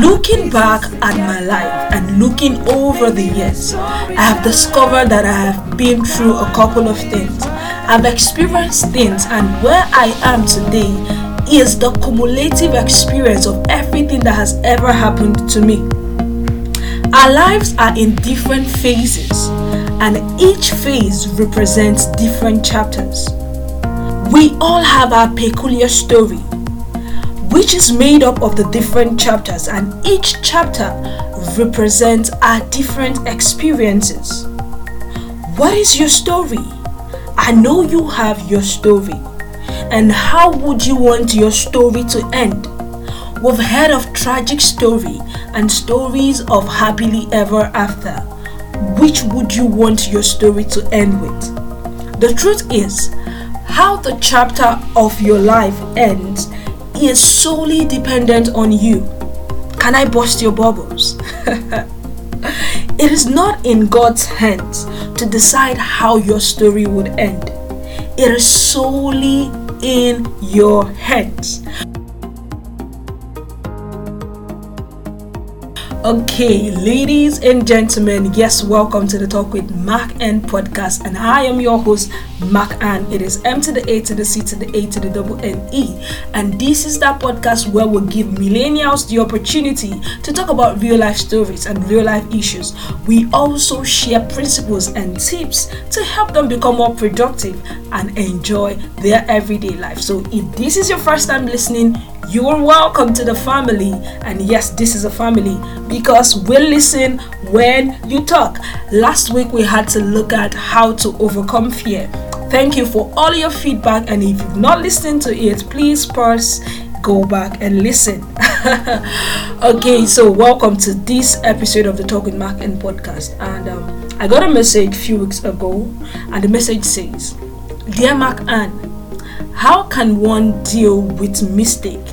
Looking back at my life and looking over the years, I have discovered that I have been through a couple of things. I've experienced things, and where I am today is the cumulative experience of everything that has ever happened to me. Our lives are in different phases, and each phase represents different chapters. We all have our peculiar story, which is made up of the different chapters, and each chapter represents our different experiences. What is your story? I know you have your story. And how would you want your story to end? We've heard of tragic story and stories of happily ever after. Which would you want your story to end with? The truth is, how the chapter of your life ends is solely dependent on you. Can I bust your bubbles? it is not in God's hands to decide how your story would end. It is solely in your hands. Okay, ladies and gentlemen, yes, welcome to the Talk with Macanne podcast, and I am your host, Mark Ann. It is M to the A to the C to the A to the double N E, and this is that podcast where we give millennials the opportunity to talk about real life stories and real life issues. We also share principles and tips to help them become more productive and enjoy their everyday life. So, if this is your first time listening, you are welcome to the family. And yes, this is a family because we listen when you talk. Last week we had to look at how to overcome fear. Thank you for all your feedback. And if you've not listened to it, please pause, go back and listen. okay, so welcome to this episode of the Talk with Macanne podcast. And um, I got a message a few weeks ago, and the message says, Dear Macanne, how can one deal with mistake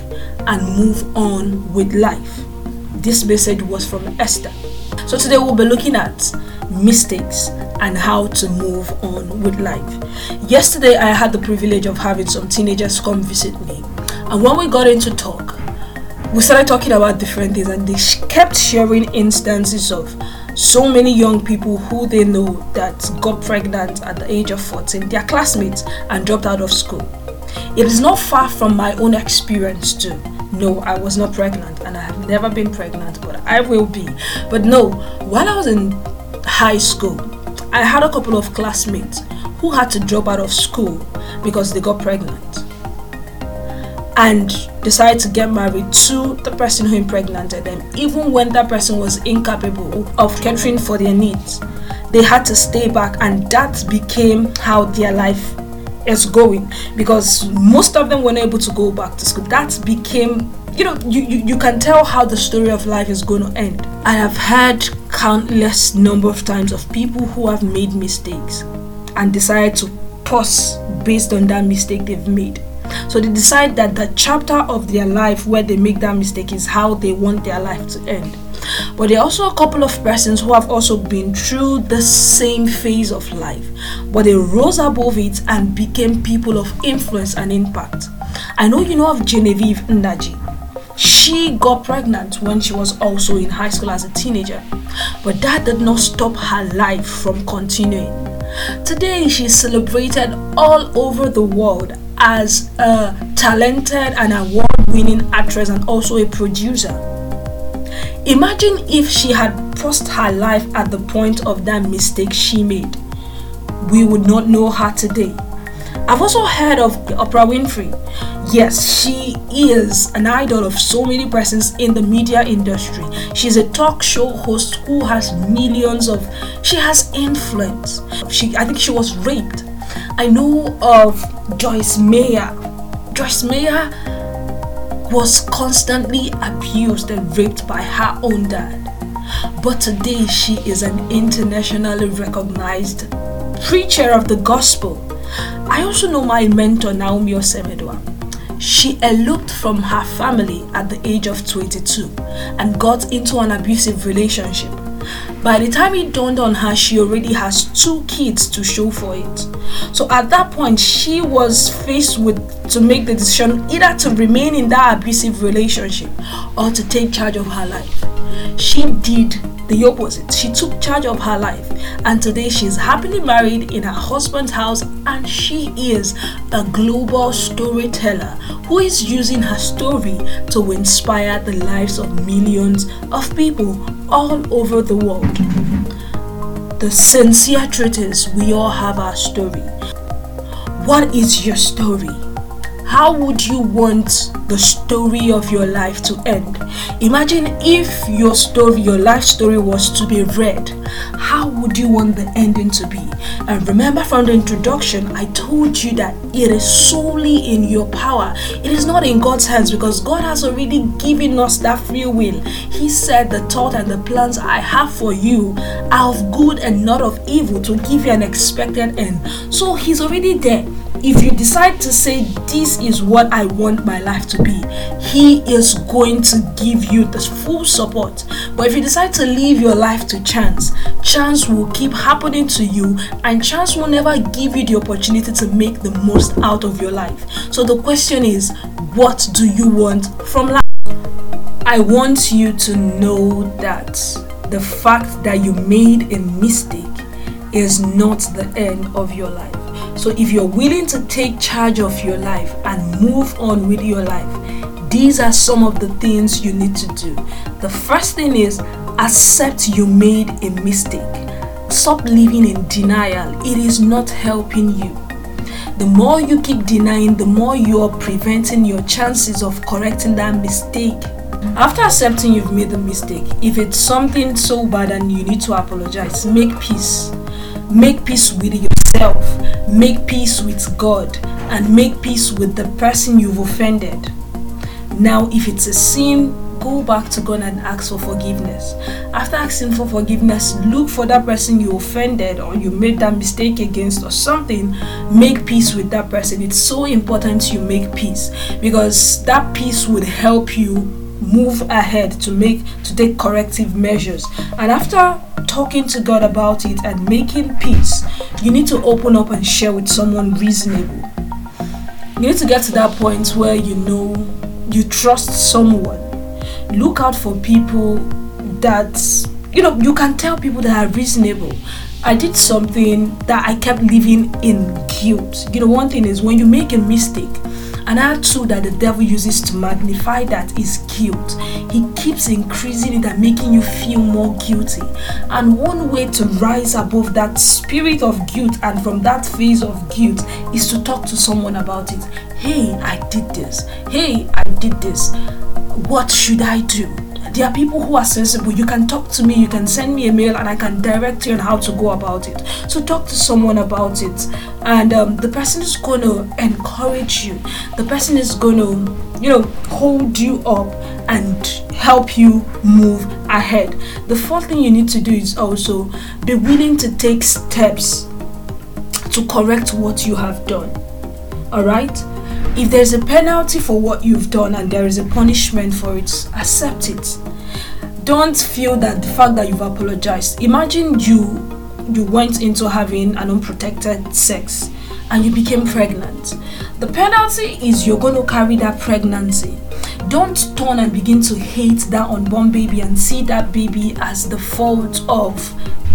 and move on with life? This message was from Esther. So today we'll be looking at mistakes and how to move on with life. Yesterday I had the privilege of having some teenagers come visit me. And when we got into talk, we started talking about different things and they kept sharing instances of so many young people who they know that got pregnant at the age of 14, their classmates, and dropped out of school. It is not far from my own experience, too. No, I was not pregnant and I have never been pregnant, but I will be. But no, while I was in high school, I had a couple of classmates who had to drop out of school because they got pregnant and decided to get married to the person who impregnated them, even when that person was incapable of catering for their needs. They had to stay back, and that became how their life is going because most of them weren't able to go back to school. That became you know you, you, you can tell how the story of life is going to end i have had countless number of times of people who have made mistakes and decided to pause based on that mistake they've made so they decide that the chapter of their life where they make that mistake is how they want their life to end. But there are also a couple of persons who have also been through the same phase of life but they rose above it and became people of influence and impact. I know you know of genevieve nnaji. She got pregnant when she was also in high school as a teenager, but that did not stop her life from continuing. Today, she's celebrated all over the world as a talented and award winning actress and also a producer. Imagine if she had paused her life at the point of that mistake she made. We would not know her today. I've also heard of Oprah Winfrey. Yes, she is an idol of so many persons in the media industry. She's a talk show host who has millions of she has influence. She I think she was raped. I know of Joyce Meyer. Joyce Meyer was constantly abused and raped by her own dad. But today she is an internationally recognized preacher of the gospel I also know my mentor, Naomi Osemedwa. She eloped from her family at the age of 22 and got into an abusive relationship. By the time it dawned on her, she already has two kids to show for it. So at that point, she was faced with to make the decision either to remain in that abusive relationship or to take charge of her life. She did the opposite. She took charge of her life, and today she's happily married in her husband's house, and she is a global storyteller who is using her story to inspire the lives of millions of people all over the world. The sincere truth is, we all have our story. What is your story? How would you want the story of your life to end? Imagine if your story, your life story was to be read. How would you want the ending to be? And remember from the introduction, I told you that it is solely in your power. It is not in God's hands because God has already given us that free will. He said, The thought and the plans I have for you are of good and not of evil to give you an expected end. So He's already there if you decide to say this is what I want my life to be, He is going to give you the full support. But if you decide to leave your life to chance, chance will keep happening to you, and chance will never give you the opportunity to make the most out of your life. So the question is, what do you want from life? I want you to know that the fact that you made a mistake is not the end of your life. So if you're willing to take charge of your life and move on with your life, these are some of the things you need to do. The first thing is accept you made a mistake. Stop living in denial. It is not helping you. The more you keep denying, the more you are preventing your chances of correcting that mistake. After accepting you've made the mistake, if it's something so bad and you need to apologize, make peace. Make peace with yourself make peace with God, and make peace with the person you've offended. Now, if it's a sin, go back to God and ask for forgiveness. After asking for forgiveness, look for that person you offended or you made that mistake against or something. Make peace with that person. It's so important you make peace because that peace would help you move ahead to make to take corrective measures. And after talking to God about it and making peace, you need to open up and share with someone reasonable. You need to get to that point where you know you trust someone. Look out for people that you know you can tell people that are reasonable. I did something that I kept living in guilt. You know, one thing is when you make a mistake, Another tool that the devil uses to magnify that is guilt. He keeps increasing it and making you feel more guilty. And one way to rise above that spirit of guilt and from that phase of guilt is to talk to someone about it. Hey, I did this. Hey, I did this. What should I do? There are people who are sensible. You can talk to me, you can send me a mail, and I can direct you on how to go about it. So, talk to someone about it, and um, the person is going to encourage you. The person is going to, you know, hold you up and help you move ahead. The fourth thing you need to do is also be willing to take steps to correct what you have done. All right? If there's a penalty for what you've done and there is a punishment for it, accept it. Don't feel that the fact that you've apologized. Imagine you you went into having an unprotected sex and you became pregnant. The penalty is you're going to carry that pregnancy. Don't turn and begin to hate that unborn baby and see that baby as the fault of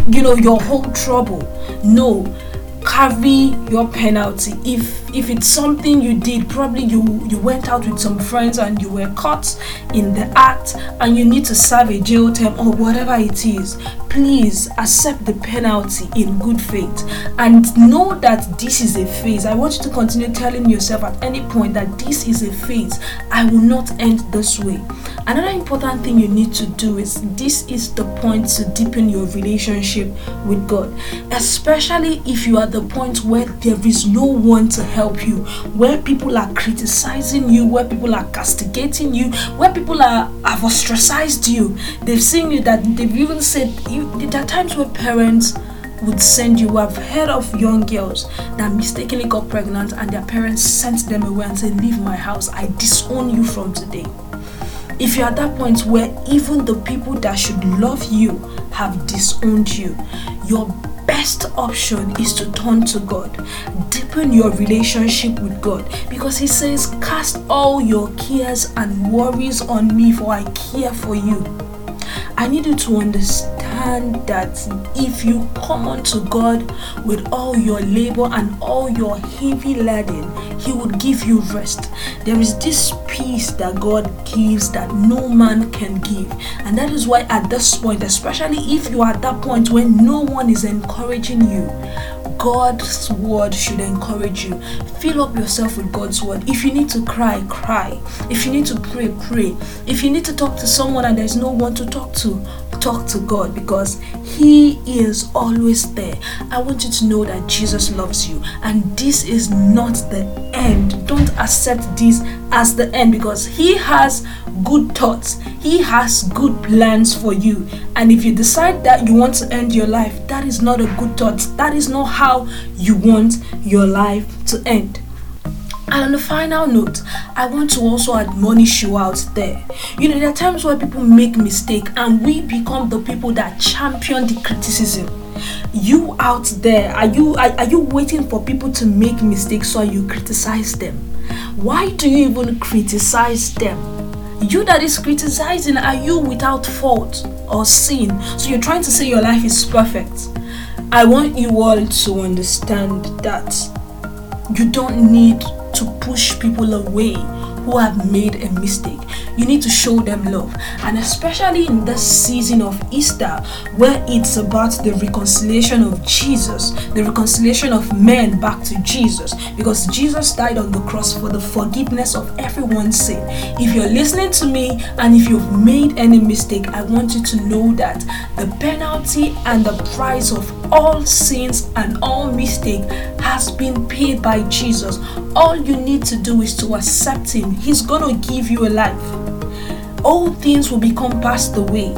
you know your whole trouble. No, carry your penalty. If if it's something you did probably you you went out with some friends and you were caught in the act and you need to serve a jail term or whatever it is please accept the penalty in good faith and know that this is a phase. I want you to continue telling yourself at any point that this is a phase. I will not end this way. Another important thing you need to do is this is the point to deepen your relationship with god especially if you are the point where there is no one to help you, where people are criticizing you, where people are castigating you, where people are have ostracized you. They've seen you that they've even said you, there are times where parents would send you. I've heard of young girls that mistakenly got pregnant and their parents sent them away and said, Leave my house, I disown you from today. If you're at that point where even the people that should love you have disowned you, your best option is to turn to God. Deepen your relationship with God because He says, Cast all your cares and worries on me, for I care for you. I need you to understand that if you come unto God with all your labor and all your heavy laden, He would give you rest. There is this peace that God gives that no man can give, and that is why at this point, especially if you are at that point when no one is encouraging you, God's word should encourage you. Fill up yourself with God's word. If you need to cry, cry. If you need to pray, pray. If you need to talk to someone and there's no one to talk to, talk to God because He is always there. I want you to know that Jesus loves you, and this is not the end. Don't accept this as the end because He has good thoughts, He has good plans for you. And if you decide that you want to end your life, that is not a good thought. That is not how you want your life to end. And on the final note, I want to also admonish you out there. You know, there are times where people make mistake and we become the people that champion the criticism. You out there, are you are, are you waiting for people to make mistakes so you criticize them? Why do you even criticize them? You that is criticizing, are you without fault or sin? So you're trying to say your life is perfect. I want you all to understand that you don't need to push people away who have made a mistake. You need to show them love. And especially in this season of Easter, where it's about the reconciliation of Jesus, the reconciliation of men back to Jesus, because Jesus died on the cross for the forgiveness of everyone's sin. If you're listening to me and if you've made any mistake, I want you to know that the penalty and the price of all sins and all mistake has been paid by Jesus. All you need to do is to accept Him. He's gonna give you a life. All things will become passed away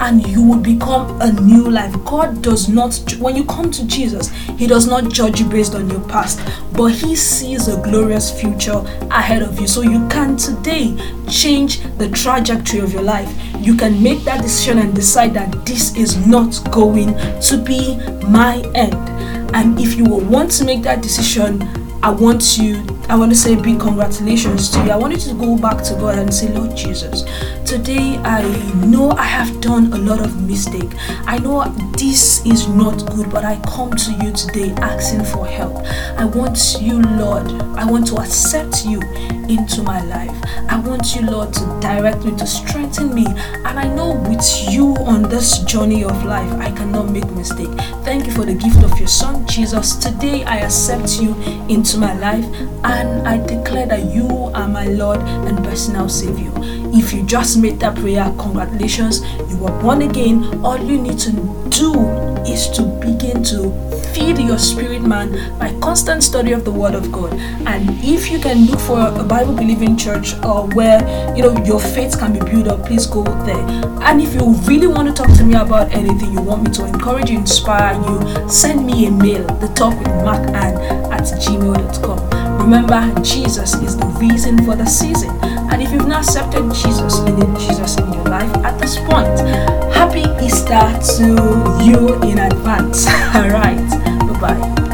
and you will become a new life. God does not, when you come to Jesus, He does not judge you based on your past, but He sees a glorious future ahead of you. So you can today change the trajectory of your life. You can make that decision and decide that this is not going to be my end. And if you want to make that decision, I want you, I want to say big congratulations to you. I want you to go back to God and say, Lord Jesus, today I know I have done a lot of mistake. I know this is not good, but I come to you today asking for help. I want you, Lord, I want to accept you into my life. I want you, Lord, to direct me, to strengthen me. And I know with you on this journey of life, I cannot make mistake. Thank you for the gift of your son, Jesus. Today I accept you into my life and I declare that you are my Lord and personal Savior. If you just made that prayer, congratulations, you are born again. All you need to do is to begin to feed your spirit man by constant study of the word of god and if you can look for a bible believing church or where you know your faith can be built up please go there and if you really want to talk to me about anything you want me to encourage you inspire you send me a mail the talk with macanne at gmail.com remember jesus is the reason for the season. And if you've not accepted jesus you need jesus in your life at this point happy easter to you in advance. All right. Bye bye